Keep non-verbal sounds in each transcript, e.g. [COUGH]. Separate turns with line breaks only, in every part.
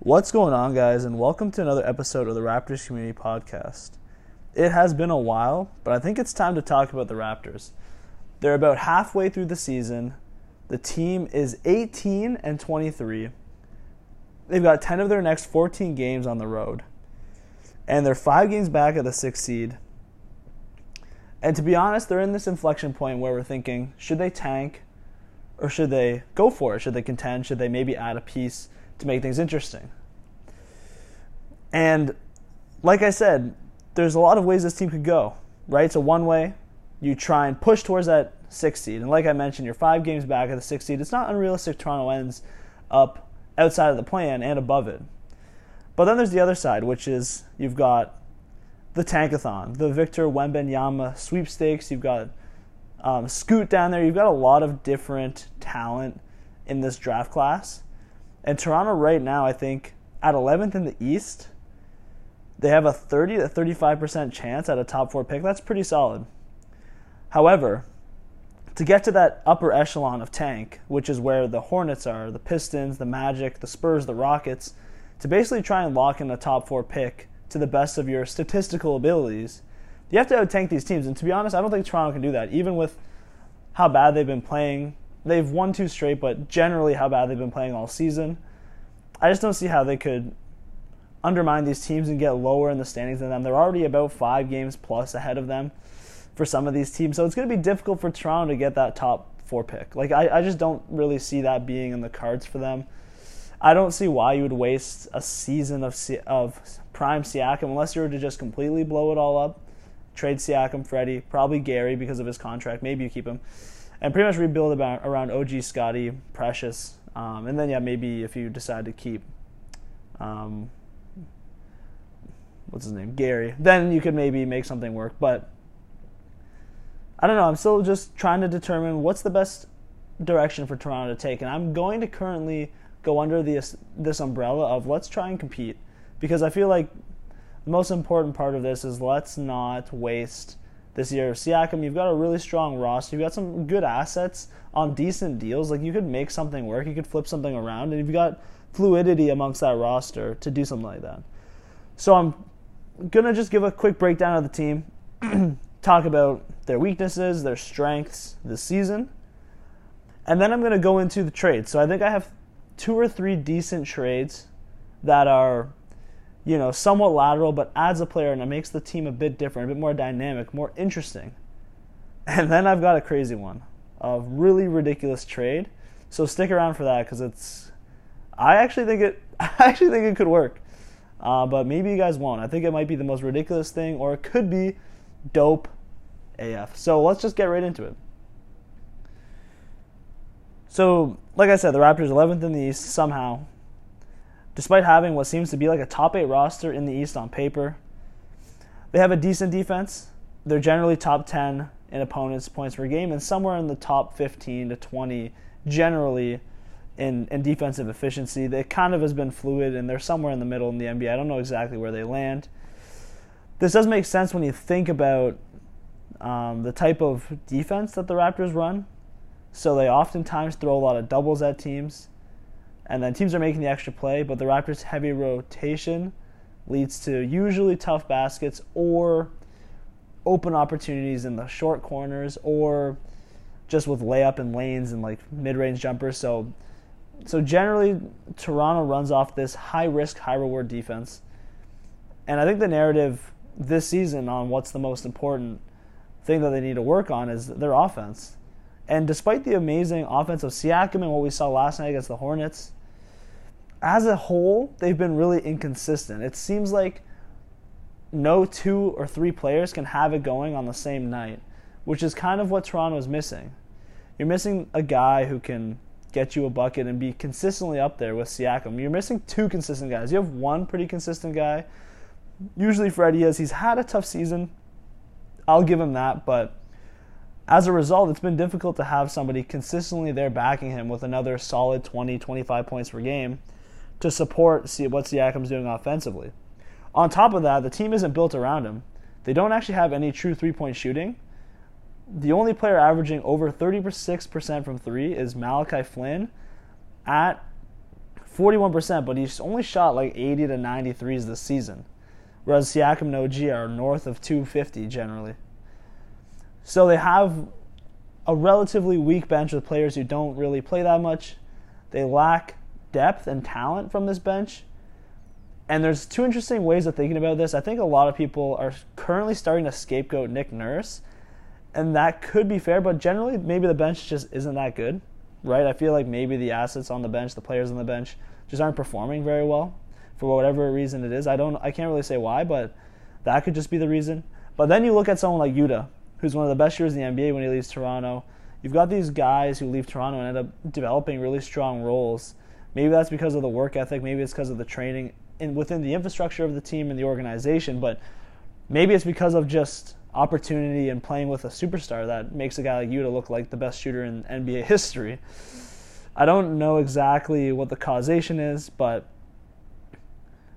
What's going on, guys, and welcome to another episode of the Raptors Community Podcast. It has been a while, but I think it's time to talk about the Raptors. They're about halfway through the season. The team is 18 and 23. They've got 10 of their next 14 games on the road, and they're five games back at the sixth seed. And to be honest, they're in this inflection point where we're thinking should they tank or should they go for it? Should they contend? Should they maybe add a piece to make things interesting? And like I said, there's a lot of ways this team could go, right? So, one way, you try and push towards that sixth seed. And like I mentioned, you're five games back at the sixth seed. It's not unrealistic Toronto ends up outside of the play-in and above it. But then there's the other side, which is you've got the Tankathon, the Victor Wembanyama sweepstakes. You've got um, Scoot down there. You've got a lot of different talent in this draft class. And Toronto right now, I think, at 11th in the East, they have a 30 to 35% chance at a top four pick. That's pretty solid. However, to get to that upper echelon of tank, which is where the Hornets are, the Pistons, the Magic, the Spurs, the Rockets, to basically try and lock in a top four pick to the best of your statistical abilities, you have to out tank these teams. And to be honest, I don't think Toronto can do that, even with how bad they've been playing. They've won two straight, but generally how bad they've been playing all season. I just don't see how they could undermine these teams and get lower in the standings than them. They're already about five games plus ahead of them for some of these teams. So it's going to be difficult for Toronto to get that top four pick. Like, I, I just don't really see that being in the cards for them. I don't see why you would waste a season of, of prime Siakam unless you were to just completely blow it all up trade Siakam, Freddie, probably Gary because of his contract. Maybe you keep him, and pretty much rebuild about around OG, Scottie, Precious, um, and then yeah, maybe if you decide to keep, um, what's his name, Gary, then you could maybe make something work. But I don't know. I'm still just trying to determine what's the best direction for Toronto to take, and I'm going to currently go under this this umbrella of let's try and compete because I feel like the most important part of this is let's not waste this year. Siakam, you've got a really strong roster. You've got some good assets on decent deals. Like you could make something work. You could flip something around, and you've got fluidity amongst that roster to do something like that. So I'm gonna just give a quick breakdown of the team, [CLEARS THROAT] talk about their weaknesses, their strengths this season, and then I'm gonna go into the trades. So I think I have two or three decent trades that are you know, somewhat lateral, but adds a player and it makes the team a bit different, a bit more dynamic, more interesting. And then I've got a crazy one, a really ridiculous trade. So stick around for that because it's. I actually think it. [LAUGHS] I actually think it could work, uh, but maybe you guys won't. I think it might be the most ridiculous thing, or it could be dope AF. So let's just get right into it. So, like I said, the Raptors 11th in the East somehow Despite having what seems to be like a top eight roster in the East on paper, they have a decent defense. They're generally top 10 in opponents' points per game and somewhere in the top 15 to 20 generally in, in defensive efficiency. It kind of has been fluid and they're somewhere in the middle in the NBA. I don't know exactly where they land. This does make sense when you think about um, the type of defense that the Raptors run. So they oftentimes throw a lot of doubles at teams and then teams are making the extra play, but the Raptors' heavy rotation leads to usually tough baskets or open opportunities in the short corners or just with layup and lanes and like mid-range jumpers. So so generally Toronto runs off this high risk, high reward defense. And I think the narrative this season on what's the most important thing that they need to work on is their offense. And despite the amazing offense of Siakam and what we saw last night against the Hornets, as a whole, they've been really inconsistent. It seems like no two or three players can have it going on the same night, which is kind of what Toronto is missing. You're missing a guy who can get you a bucket and be consistently up there with Siakam. You're missing two consistent guys. You have one pretty consistent guy. Usually Freddie is. He's had a tough season. I'll give him that, but as a result, it's been difficult to have somebody consistently there backing him with another solid 20, 25 points per game to support see what Siakam's doing offensively. On top of that, the team isn't built around him. They don't actually have any true three point shooting. The only player averaging over 36% from three is Malachi Flynn at 41%, but he's only shot like 80 to 93s this season. Whereas Siakam and OG are north of 250 generally. So they have a relatively weak bench with players who don't really play that much. They lack depth and talent from this bench. And there's two interesting ways of thinking about this. I think a lot of people are currently starting to scapegoat Nick Nurse, and that could be fair, but generally, maybe the bench just isn't that good, right? I feel like maybe the assets on the bench, the players on the bench, just aren't performing very well for whatever reason it is. I don't, I can't really say why, but that could just be the reason. But then you look at someone like Yuta, who's one of the best shooters in the NBA when he leaves Toronto. You've got these guys who leave Toronto and end up developing really strong roles. Maybe that's because of the work ethic. Maybe it's because of the training in, within the infrastructure of the team and the organization. But maybe it's because of just opportunity and playing with a superstar that makes a guy like Yuta look like the best shooter in NBA [LAUGHS] history. I don't know exactly what the causation is, but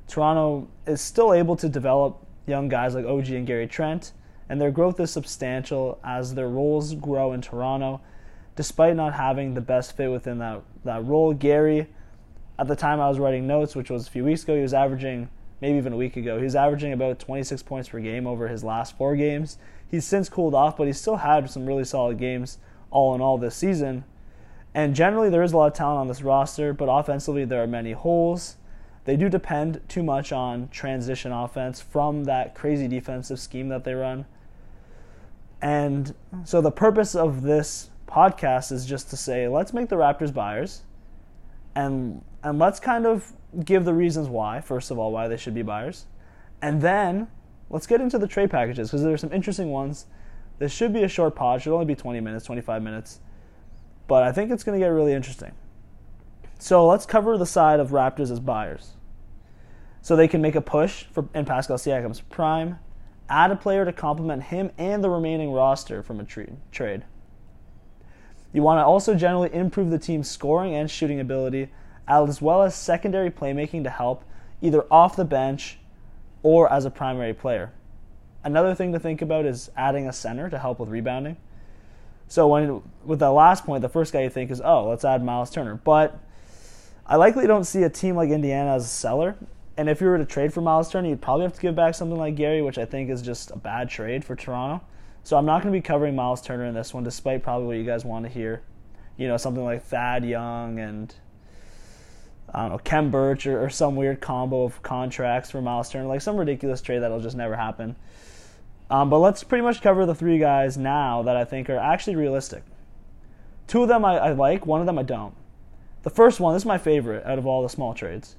Toronto is still able to develop young guys like OG and Gary Trent and their growth is substantial as their roles grow in Toronto, despite not having the best fit within that, that role. Gary, at the time I was writing notes, which was a few weeks ago, he was averaging, maybe even a week ago, he was averaging about 26 points per game over his last four games. He's since cooled off, but he's still had some really solid games all in all this season. And generally, there is a lot of talent on this roster, but offensively, there are many holes. They do depend too much on transition offense from that crazy defensive scheme that they run. And so the purpose of this podcast is just to say, let's make the Raptors buyers, and and let's kind of give the reasons why. First of all, why they should be buyers, and then let's get into the trade packages because there are some interesting ones. This should be a short pod; should only be 20 minutes, 25 minutes, but I think it's going to get really interesting. So let's cover the side of Raptors as buyers, so they can make a push for in Pascal Siakam's prime add a player to complement him and the remaining roster from a trade. You want to also generally improve the team's scoring and shooting ability, as well as secondary playmaking to help either off the bench or as a primary player. Another thing to think about is adding a center to help with rebounding. So when with that last point, the first guy you think is, oh, let's add Miles Turner. But I likely don't see a team like Indiana as a seller, and if you were to trade for Miles Turner, you'd probably have to give back something like Gary, which I think is just a bad trade for Toronto. So I'm not going to be covering Miles Turner in this one, despite probably what you guys want to hear. You know, something like Thad Young and I don't know Khem Birch or, or some weird combo of contracts for Miles Turner, like some ridiculous trade that'll just never happen. Um, but let's pretty much cover the three guys now that I think are actually realistic. Two of them I, I like, one of them I don't. The first one, this is my favorite out of all the small trades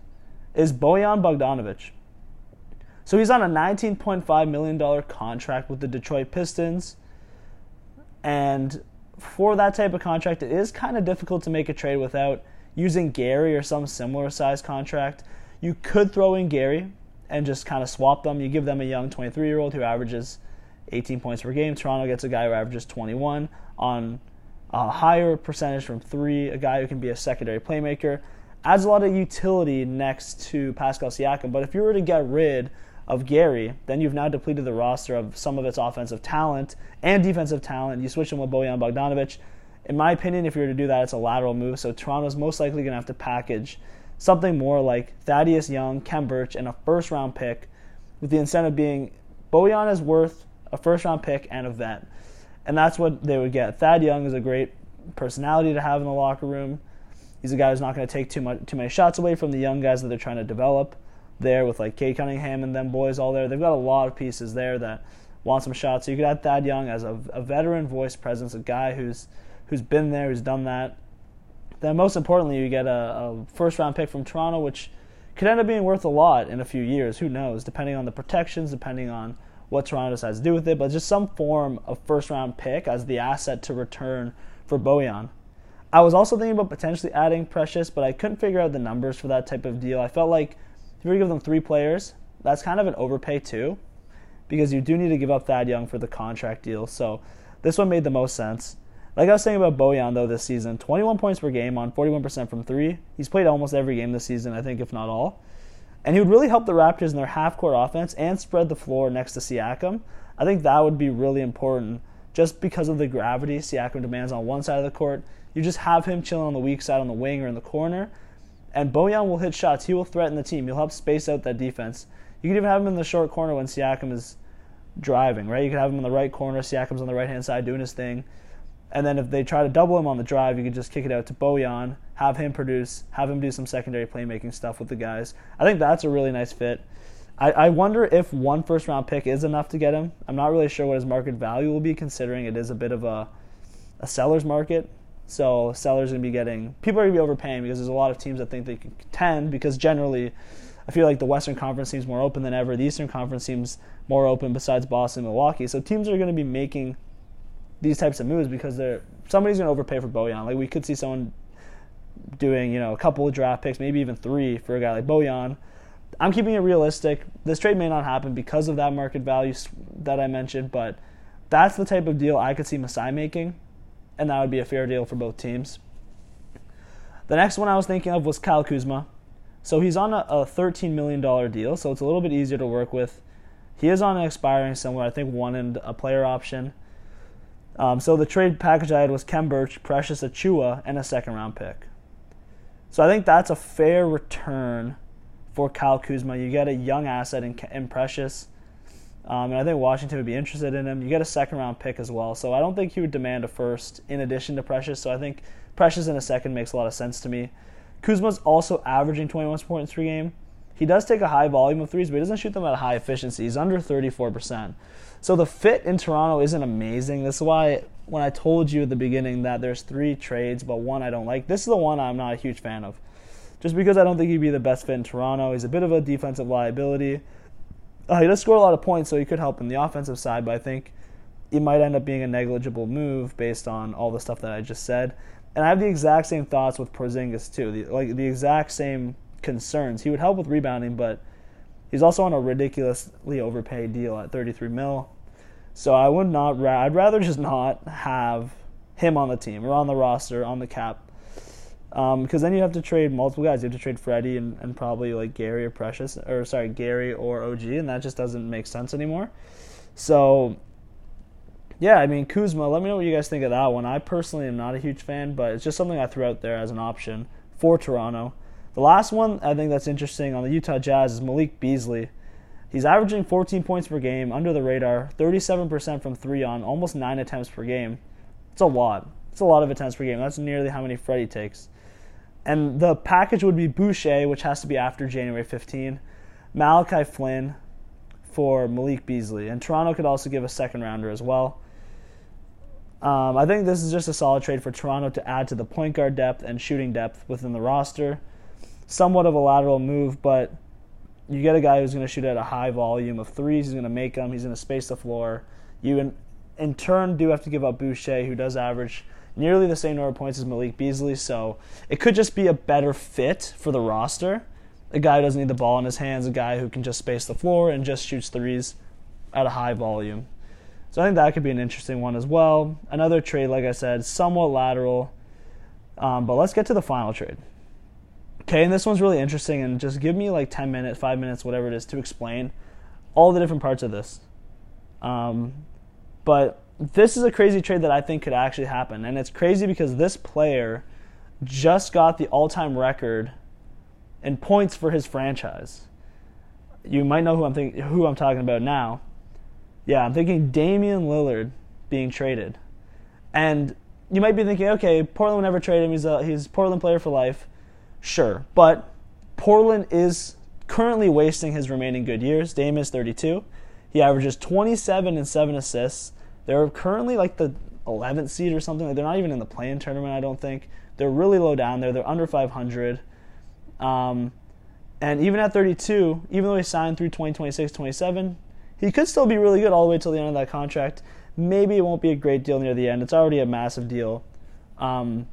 is Bojan Bogdanovic. So he's on a $19.5 million contract with the Detroit Pistons. And for that type of contract, it is kind of difficult to make a trade without using Gary or some similar size contract. You could throw in Gary and just kind of swap them. You give them a young 23 year old who averages 18 points per game. Toronto gets a guy who averages 21 on a higher percentage from three, a guy who can be a secondary playmaker adds a lot of utility next to Pascal Siakam. But if you were to get rid of Gary, then you've now depleted the roster of some of its offensive talent and defensive talent. You switch him with Bojan Bogdanovic. In my opinion, if you were to do that, it's a lateral move. So Toronto's most likely going to have to package something more like Thaddeus Young, Khem Birch, and a first round pick, with the incentive being Bojan is worth a first round pick and a vet. And that's what they would get. Thad Young is a great personality to have in the locker room. He's a guy who's not going to take too much too many shots away from the young guys that they're trying to develop there with like Cade Cunningham and them boys all there. They've got a lot of pieces there that want some shots. So you could add Thad Young as a, a veteran voice presence, a guy who's who's been there, who's done that. Then most importantly, you get a, a first round pick from Toronto, which could end up being worth a lot in a few years. Who knows? Depending on the protections, depending on what Toronto decides to do with it, but just some form of first round pick as the asset to return for Bojan. I was also thinking about potentially adding Precious, but I couldn't figure out the numbers for that type of deal. I felt like if you give them three players, that's kind of an overpay too, because you do need to give up Thad Young for the contract deal. So this one made the most sense. Like I was saying about Bojan though this season, 21 points per game on 41% from three. He's played almost every game this season, I think, if not all. And he would really help the Raptors in their half-court offense and spread the floor next to Siakam. I think that would be really important just because of the gravity Siakam demands on one side of the court you just have him chilling on the weak side on the wing or in the corner. And Bojan will hit shots. He will threaten the team. He'll help space out that defense. You could even have him in the short corner when Siakam is driving, right? You could have him in the right corner. Siakam's on the right hand side doing his thing. And then if they try to double him on the drive, you could just kick it out to Bojan, have him produce, have him do some secondary playmaking stuff with the guys. I think that's a really nice fit. I, I wonder if one first round pick is enough to get him. I'm not really sure what his market value will be, considering it is a bit of a, a seller's market. So sellers are going to be getting people are going to be overpaying because there's a lot of teams that think they can contend because generally I feel like the Western Conference seems more open than ever. The Eastern Conference seems more open besides Boston and Milwaukee. So teams are going to be making these types of moves because they're somebody's going to overpay for Bojan. Like we could see someone doing, you know, a couple of draft picks, maybe even three for a guy like Bojan. I'm keeping it realistic. This trade may not happen because of that market value that I mentioned, but that's the type of deal I could see Masai making, and that would be a fair deal for both teams. The next one I was thinking of was Kyle Kuzma. So he's on a, a $13 million deal, so it's a little bit easier to work with. He is on an expiring somewhere, I think one and a player option. Um, so the trade package I had was Khem Birch, Precious Achiuwa, and a second round pick. So I think that's a fair return for Kyle Kuzma. You get a young asset in, in Precious, um, and I think Washington would be interested in him. You get a second round pick as well. So I don't think he would demand a first in addition to Precious. So I think Precious in a second makes a lot of sense to me. Kuzma's also averaging 21 points per game. He does take a high volume of threes, but he doesn't shoot them at a high efficiency. He's under 34%. So the fit in Toronto isn't amazing. This is why when I told you at the beginning that there's three trades, but one I don't like, this is the one I'm not a huge fan of. Just because I don't think he'd be the best fit in Toronto. He's a bit of a defensive liability. Uh, he does score a lot of points, so he could help in the offensive side, but I think it might end up being a negligible move based on all the stuff that I just said. And I have the exact same thoughts with Porzingis too. The, like the exact same concerns. He would help with rebounding, but he's also on a ridiculously overpaid deal at 33 mil. So I would not. I'd rather just not have him on the team or on the roster on the cap, because um, then you have to trade multiple guys. You have to trade Freddie and, and probably like Gary or Precious, or sorry, Gary or OG, and that just doesn't make sense anymore. So yeah, I mean Kuzma. Let me know what you guys think of that one. I personally am not a huge fan, but it's just something I threw out there as an option for Toronto. The last one I think that's interesting on the Utah Jazz is Malik Beasley. He's averaging 14 points per game, under the radar, 37% from three on, almost nine attempts per game. It's a lot. It's a lot of attempts per game. That's nearly how many Freddie takes. And the package would be Boucher, which has to be after January 15, Malachi Flynn for Malik Beasley, and Toronto could also give a second rounder as well. Um, I think this is just a solid trade for Toronto to add to the point guard depth and shooting depth within the roster. Somewhat of a lateral move, but you get a guy who's going to shoot at a high volume of threes. He's going to make them. He's going to space the floor. You, in, in turn, do have to give up Boucher, who does average nearly the same number of points as Malik Beasley. So it could just be a better fit for the roster. A guy who doesn't need the ball in his hands, a guy who can just space the floor and just shoots threes at a high volume. So I think that could be an interesting one as well. Another trade, like I said, somewhat lateral. Um, but let's get to the final trade. Okay, and this one's really interesting, and just give me like 10 minutes, 5 minutes, whatever it is, to explain all the different parts of this. Um, but this is a crazy trade that I think could actually happen. And it's crazy because this player just got the all time record in points for his franchise. You might know who I'm, think- who I'm talking about now. Yeah, I'm thinking Damian Lillard being traded. And you might be thinking, okay, Portland never trade him. He's a he's a Portland player for life. Sure. But Portland is currently wasting his remaining good years. Dame is 32. He averages 27 and 7 assists. They're currently like the 11th seed or something. they're not even in the play-in tournament, I don't think. They're really low down there. They're under 500. Um, and even at 32, even though he signed through 2026, 27, he could still be really good all the way till the end of that contract. Maybe it won't be a great deal near the end. It's already a massive deal. Um,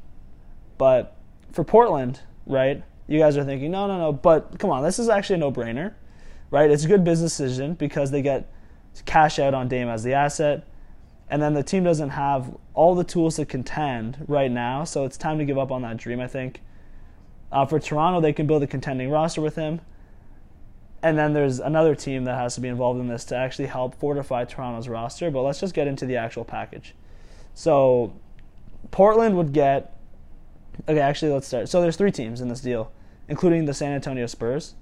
but for Portland, right? You guys are thinking, no, no, no. But come on, this is actually a no-brainer, right? It's a good business decision because they get cash out on Dame as the asset, and then the team doesn't have all the tools to contend right now. So it's time to give up on that dream. I think. Uh, for Toronto, they can build a contending roster with him and then there's another team that has to be involved in this to actually help fortify Toronto's roster. But let's just get into the actual package. So Portland would get. Okay, actually, let's start. So there's three teams in this deal, including the San Antonio Spurs.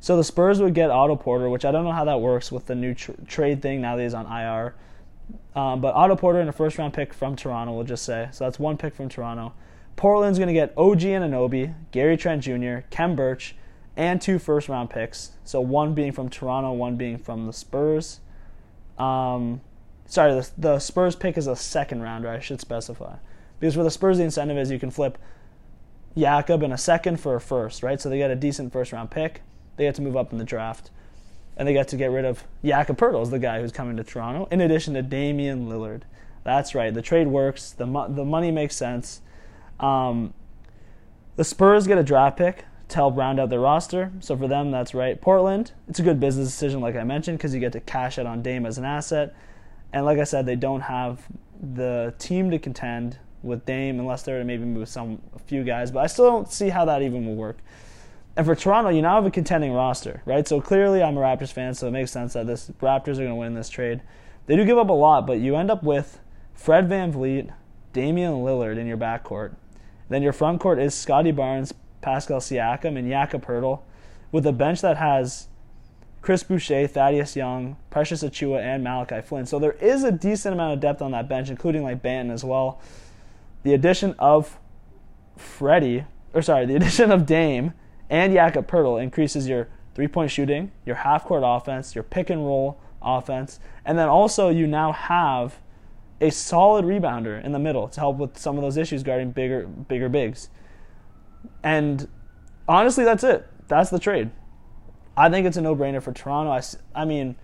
So the Spurs would get Otto Porter, which I don't know how that works with the new tr- trade thing now that he's on IR. Um, but Otto Porter and a first round pick from Toronto, we'll just say. So that's one pick from Toronto. Portland's going to get OG Anunoby, Gary Trent Jr., Khem Birch, and two first round picks. So one being from Toronto, one being from the Spurs. Um, sorry, the, the Spurs pick is a second rounder, I should specify. Because for the Spurs, the incentive is you can flip Jakob in a second for a first, right? So they get a decent first round pick. They get to move up in the draft. And they get to get rid of Jakob Poeltl, the guy who's coming to Toronto, in addition to Damian Lillard. That's right. The trade works. The, mo- the money makes sense. Um, the Spurs get a draft pick to help round out their roster. So for them, that's right. Portland, it's a good business decision, like I mentioned, because you get to cash out on Dame as an asset. And like I said, they don't have the team to contend with Dame unless they're maybe move some a few guys. But I still don't see how that even will work. And for Toronto, you now have a contending roster, right? So clearly, I'm a Raptors fan, so it makes sense that this Raptors are going to win this trade. They do give up a lot, but you end up with Fred Van VanVleet, Damian Lillard in your backcourt. Then your front court is Scottie Barnes, Pascal Siakam, and Jakob Poeltl, with a bench that has Chris Boucher, Thaddeus Young, Precious Achiuwa, and Malachi Flynn. So there is a decent amount of depth on that bench, including like Banton as well. The addition of Freddie, or sorry, the [LAUGHS] addition of Dame and Jakob Poeltl increases your three-point shooting, your half-court offense, your pick and roll offense, and then also you now have a solid rebounder in the middle to help with some of those issues guarding bigger bigger bigs. And honestly, that's it. That's the trade. I think it's a no-brainer for Toronto. I, I mean,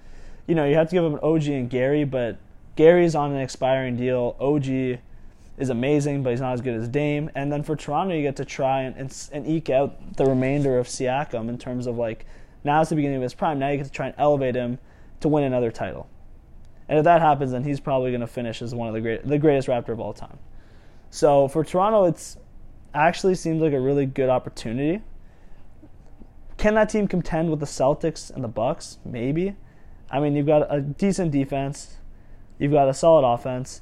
you know, you have to give them an OG and Gary, but Gary's on an expiring deal. OG is amazing, but he's not as good as Dame. And then for Toronto, you get to try and, and, and eke out the remainder of Siakam in terms of like now it's the beginning of his prime. Now you get to try and elevate him to win another title. And if that happens, then he's probably going to finish as one of the great, the greatest Raptor of all time. So for Toronto, it's actually seems like a really good opportunity. Can that team contend with the Celtics and the Bucks? Maybe. I mean, you've got a decent defense, you've got a solid offense.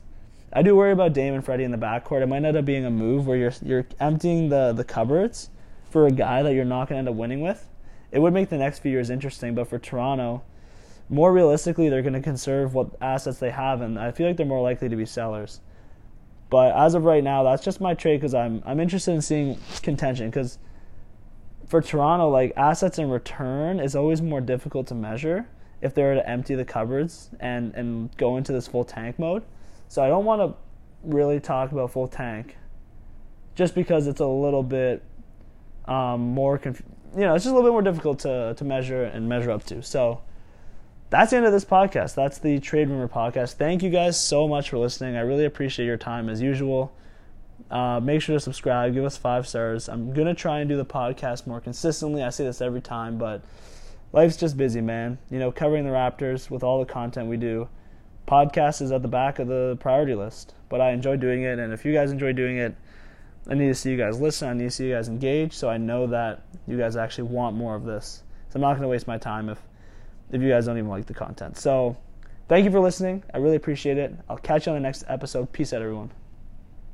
I do worry about Dame and Freddie in the backcourt. It might end up being a move where you're you're emptying the the cupboards for a guy that you're not going to end up winning with. It would make the next few years interesting, but for Toronto, more realistically, they're going to conserve what assets they have, and I feel like they're more likely to be sellers. But as of right now, that's just my trade because I'm I'm interested in seeing contention because for Toronto, like assets in return is always more difficult to measure if they were to empty the cupboards and and go into this full tank mode. So I don't want to really talk about full tank, just because it's a little bit um, more, conf- you know, it's just a little bit more difficult to to measure and measure up to. So that's the end of this podcast. That's the Trade Rumor podcast. Thank you guys so much for listening. I really appreciate your time as usual. Uh, make sure to subscribe, give us five stars. I'm gonna try and do the podcast more consistently. I say this every time, but life's just busy, man. You know, covering the Raptors with all the content we do podcast is at the back of the priority list. But I enjoy doing it, and if you guys enjoy doing it, I need to see you guys listen. I need to see you guys engage, so I know that you guys actually want more of this. So I'm not going to waste my time if if you guys don't even like the content. So thank you for listening. I really appreciate it. I'll catch you on the next episode. Peace out, everyone.